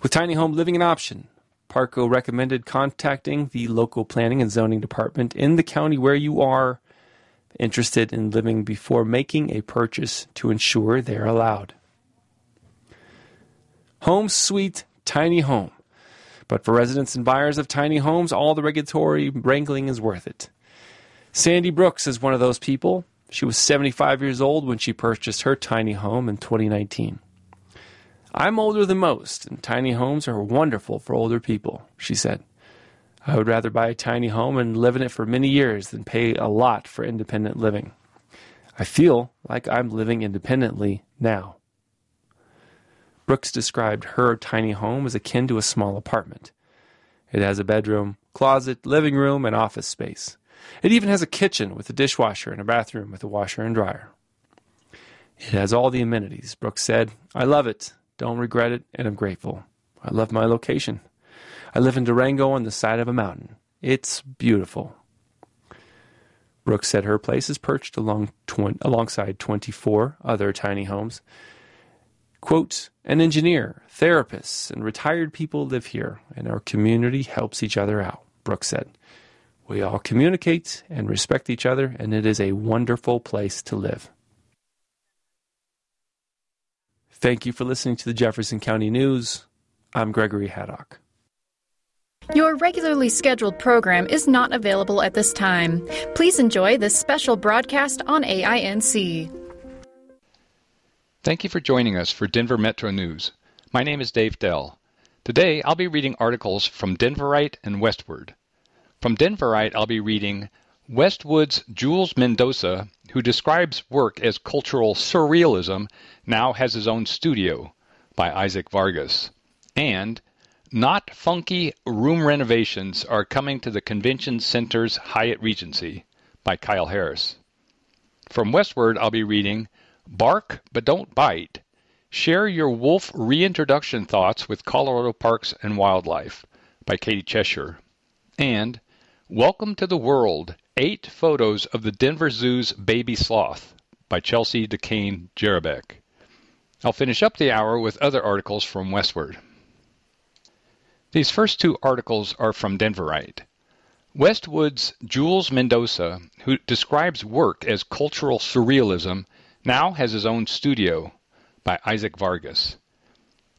With tiny home living an option, Parko recommended contacting the local planning and zoning department in the county where you are interested in living before making a purchase to ensure they're allowed. Home sweet tiny home. But for residents and buyers of tiny homes, all the regulatory wrangling is worth it. Sandy Brooks is one of those people. She was 75 years old when she purchased her tiny home in 2019. I'm older than most, and tiny homes are wonderful for older people, she said. I would rather buy a tiny home and live in it for many years than pay a lot for independent living. I feel like I'm living independently now. Brooks described her tiny home as akin to a small apartment. It has a bedroom, closet, living room, and office space. It even has a kitchen with a dishwasher and a bathroom with a washer and dryer. It has all the amenities, Brooks said. I love it, don't regret it, and I'm grateful. I love my location. I live in Durango on the side of a mountain. It's beautiful. Brooks said her place is perched along tw- alongside 24 other tiny homes Quote, an engineer, therapists, and retired people live here, and our community helps each other out, Brooks said. We all communicate and respect each other, and it is a wonderful place to live. Thank you for listening to the Jefferson County News. I'm Gregory Haddock. Your regularly scheduled program is not available at this time. Please enjoy this special broadcast on AINC. Thank you for joining us for Denver Metro News. My name is Dave Dell. Today, I'll be reading articles from Denverite and Westword. From Denverite, I'll be reading Westwood's Jules Mendoza, who describes work as cultural surrealism, now has his own studio, by Isaac Vargas. And Not Funky Room Renovations Are Coming to the Convention Center's Hyatt Regency, by Kyle Harris. From Westword, I'll be reading Bark But Don't Bite Share Your Wolf Reintroduction Thoughts with Colorado Parks and Wildlife by Katie Cheshire. And Welcome to the World Eight Photos of the Denver Zoo's Baby Sloth by Chelsea DeCane Jerebeck. I'll finish up the hour with other articles from Westword. These first two articles are from Denverite. Westwood's Jules Mendoza, who describes work as cultural surrealism, now has his own studio by Isaac Vargas.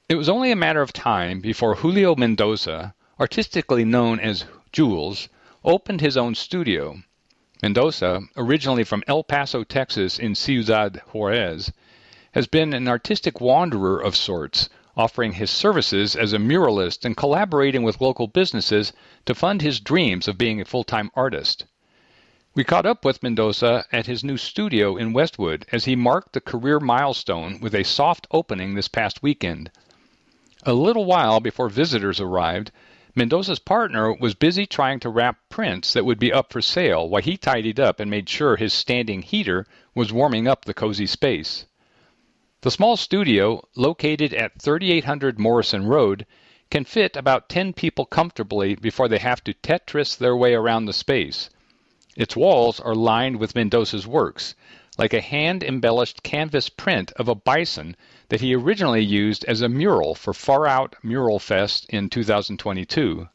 It was only a matter of time before Julio Mendoza, artistically known as Jules, opened his own studio. Mendoza, originally from El Paso, Texas, in Ciudad Juarez, has been an artistic wanderer of sorts, offering his services as a muralist and collaborating with local businesses to fund his dreams of being a full time artist. We caught up with Mendoza at his new studio in Westwood as he marked the career milestone with a soft opening this past weekend. A little while before visitors arrived, Mendoza's partner was busy trying to wrap prints that would be up for sale while he tidied up and made sure his standing heater was warming up the cozy space. The small studio, located at 3800 Morrison Road, can fit about 10 people comfortably before they have to Tetris their way around the space. Its walls are lined with Mendoza's works, like a hand embellished canvas print of a bison that he originally used as a mural for Far Out Mural Fest in 2022.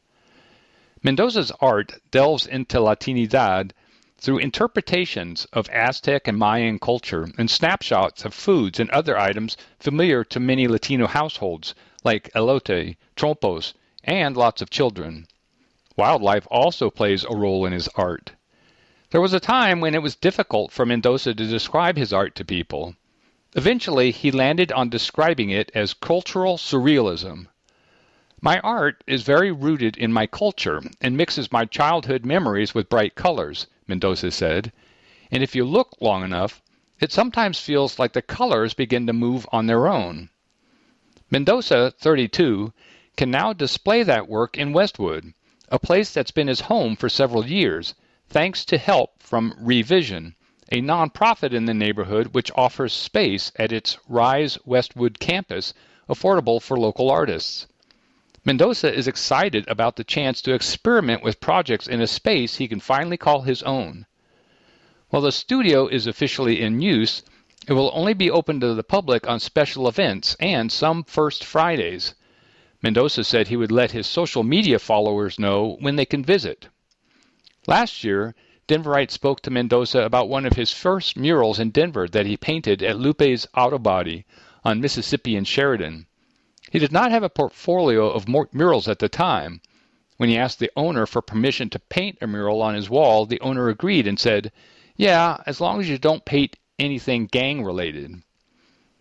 Mendoza's art delves into Latinidad through interpretations of Aztec and Mayan culture and snapshots of foods and other items familiar to many Latino households, like elote, trompos, and lots of children. Wildlife also plays a role in his art. There was a time when it was difficult for Mendoza to describe his art to people. Eventually, he landed on describing it as cultural surrealism. My art is very rooted in my culture and mixes my childhood memories with bright colors, Mendoza said. And if you look long enough, it sometimes feels like the colors begin to move on their own. Mendoza, 32, can now display that work in Westwood, a place that's been his home for several years thanks to help from Revision, a nonprofit in the neighborhood which offers space at its Rise Westwood campus affordable for local artists. Mendoza is excited about the chance to experiment with projects in a space he can finally call his own. While the studio is officially in use, it will only be open to the public on special events and some first Fridays. Mendoza said he would let his social media followers know when they can visit. Last year, Denverite spoke to Mendoza about one of his first murals in Denver that he painted at Lupe's Auto Body on Mississippi and Sheridan. He did not have a portfolio of murals at the time. When he asked the owner for permission to paint a mural on his wall, the owner agreed and said, Yeah, as long as you don't paint anything gang related.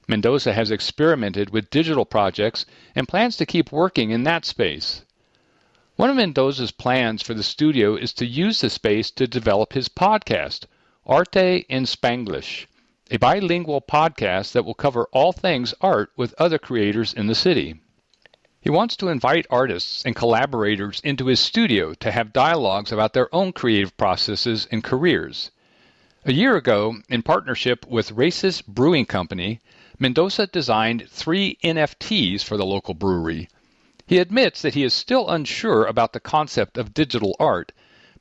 Mendoza has experimented with digital projects and plans to keep working in that space. One of Mendoza's plans for the studio is to use the space to develop his podcast, Arte in Spanglish, a bilingual podcast that will cover all things art with other creators in the city. He wants to invite artists and collaborators into his studio to have dialogues about their own creative processes and careers. A year ago, in partnership with Raices Brewing Company, Mendoza designed three NFTs for the local brewery he admits that he is still unsure about the concept of digital art,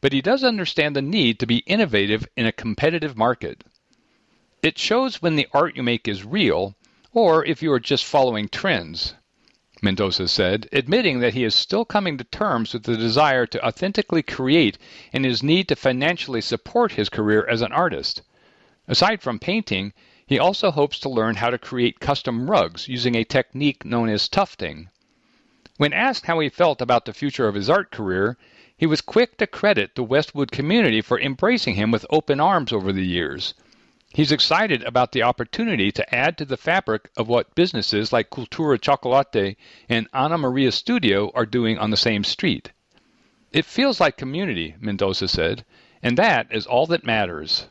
but he does understand the need to be innovative in a competitive market. It shows when the art you make is real, or if you are just following trends, Mendoza said, admitting that he is still coming to terms with the desire to authentically create and his need to financially support his career as an artist. Aside from painting, he also hopes to learn how to create custom rugs using a technique known as tufting. When asked how he felt about the future of his art career, he was quick to credit the Westwood community for embracing him with open arms over the years. He's excited about the opportunity to add to the fabric of what businesses like Cultura Chocolate and Ana Maria Studio are doing on the same street. It feels like community, Mendoza said, and that is all that matters.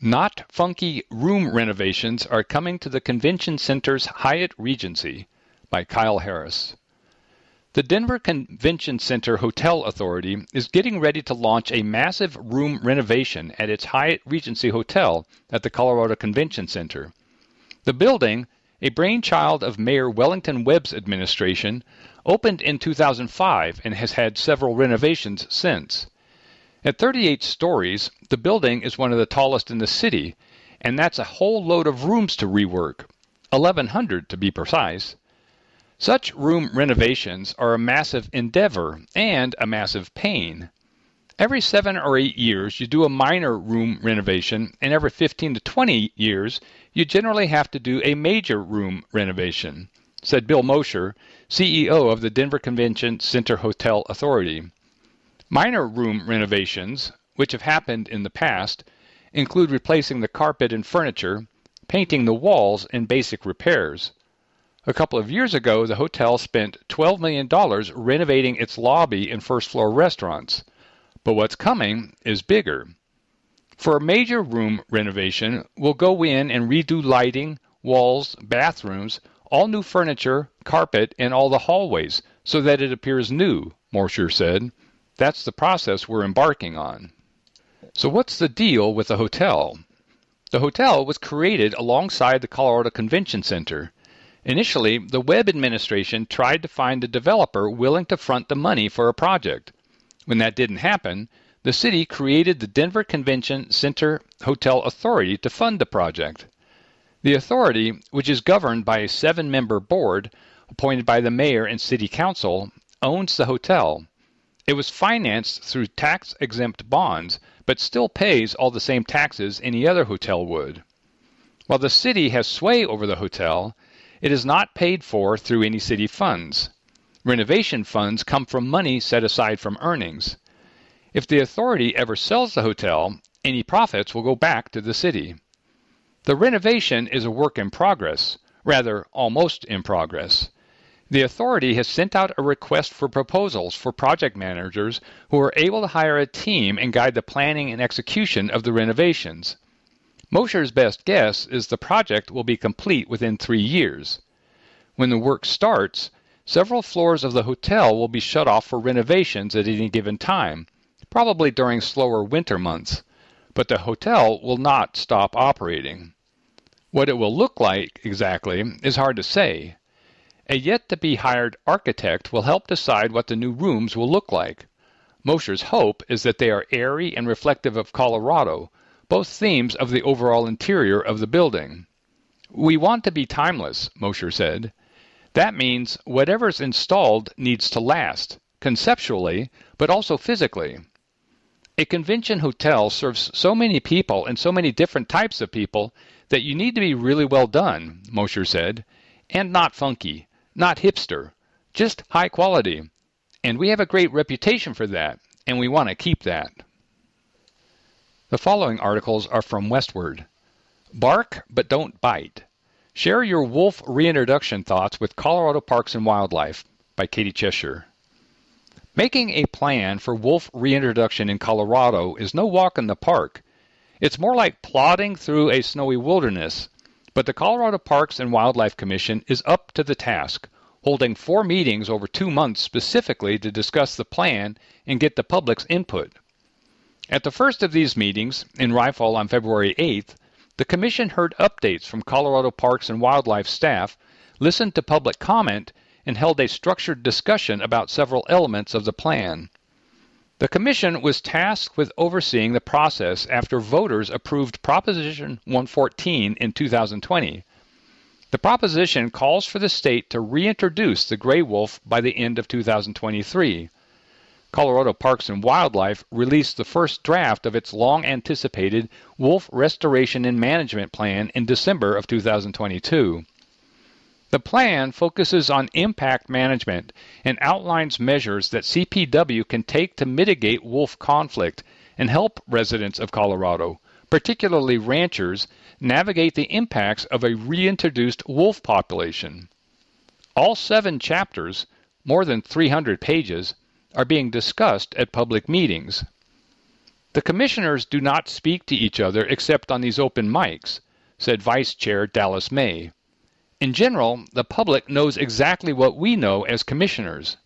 Not funky room renovations are coming to the Convention Center's Hyatt Regency by Kyle Harris. The Denver Convention Center Hotel Authority is getting ready to launch a massive room renovation at its Hyatt Regency Hotel at the Colorado Convention Center. The building, a brainchild of Mayor Wellington Webb's administration, opened in 2005 and has had several renovations since. At 38 stories, the building is one of the tallest in the city, and that's a whole load of rooms to rework, 1,100 to be precise. Such room renovations are a massive endeavor and a massive pain. Every seven or eight years, you do a minor room renovation, and every 15 to 20 years, you generally have to do a major room renovation, said Bill Mosher, CEO of the Denver Convention Center Hotel Authority. Minor room renovations, which have happened in the past, include replacing the carpet and furniture, painting the walls, and basic repairs. A couple of years ago, the hotel spent $12 million renovating its lobby and first floor restaurants. But what's coming is bigger. For a major room renovation, we'll go in and redo lighting, walls, bathrooms, all new furniture, carpet, and all the hallways so that it appears new, Mosher said. That's the process we're embarking on. So, what's the deal with the hotel? The hotel was created alongside the Colorado Convention Center. Initially, the Webb administration tried to find a developer willing to front the money for a project. When that didn't happen, the city created the Denver Convention Center Hotel Authority to fund the project. The authority, which is governed by a seven member board appointed by the mayor and city council, owns the hotel. It was financed through tax exempt bonds, but still pays all the same taxes any other hotel would. While the city has sway over the hotel, it is not paid for through any city funds. Renovation funds come from money set aside from earnings. If the authority ever sells the hotel, any profits will go back to the city. The renovation is a work in progress, rather, almost in progress. The authority has sent out a request for proposals for project managers who are able to hire a team and guide the planning and execution of the renovations. Mosher's best guess is the project will be complete within three years. When the work starts, several floors of the hotel will be shut off for renovations at any given time, probably during slower winter months, but the hotel will not stop operating. What it will look like exactly is hard to say. A yet to be hired architect will help decide what the new rooms will look like. Mosher's hope is that they are airy and reflective of Colorado, both themes of the overall interior of the building. We want to be timeless, Mosher said. That means whatever's installed needs to last, conceptually, but also physically. A convention hotel serves so many people and so many different types of people that you need to be really well done, Mosher said, and not funky, not hipster, just high quality. And we have a great reputation for that, and we want to keep that. The following articles are from Westword. Bark but don't bite. Share your wolf reintroduction thoughts with Colorado Parks and Wildlife by Katie Cheshire. Making a plan for wolf reintroduction in Colorado is no walk in the park. It's more like plodding through a snowy wilderness. But the Colorado Parks and Wildlife Commission is up to the task, holding four meetings over two months specifically to discuss the plan and get the public's input. At the first of these meetings, in Rifle on February 8th, the Commission heard updates from Colorado Parks and Wildlife staff, listened to public comment, and held a structured discussion about several elements of the plan. The Commission was tasked with overseeing the process after voters approved Proposition 114 in 2020. The proposition calls for the state to reintroduce the gray wolf by the end of 2023. Colorado Parks and Wildlife released the first draft of its long anticipated Wolf Restoration and Management Plan in December of 2022. The plan focuses on impact management and outlines measures that CPW can take to mitigate wolf conflict and help residents of Colorado, particularly ranchers, navigate the impacts of a reintroduced wolf population. All seven chapters, more than 300 pages, are being discussed at public meetings. The commissioners do not speak to each other except on these open mics, said Vice Chair Dallas May. In general, the public knows exactly what we know as commissioners.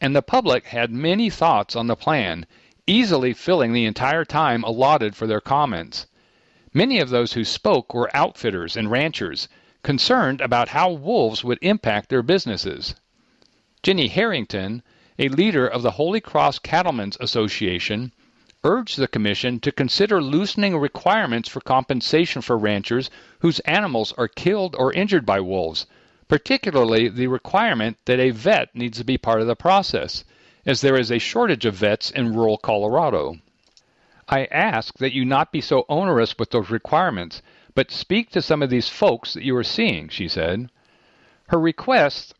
And the public had many thoughts on the plan, easily filling the entire time allotted for their comments. Many of those who spoke were outfitters and ranchers, concerned about how wolves would impact their businesses. Jenny Harrington, a leader of the Holy Cross Cattlemen's Association, urged the Commission to consider loosening requirements for compensation for ranchers whose animals are killed or injured by wolves, particularly the requirement that a vet needs to be part of the process, as there is a shortage of vets in rural Colorado. I ask that you not be so onerous with those requirements, but speak to some of these folks that you are seeing, she said. Her requests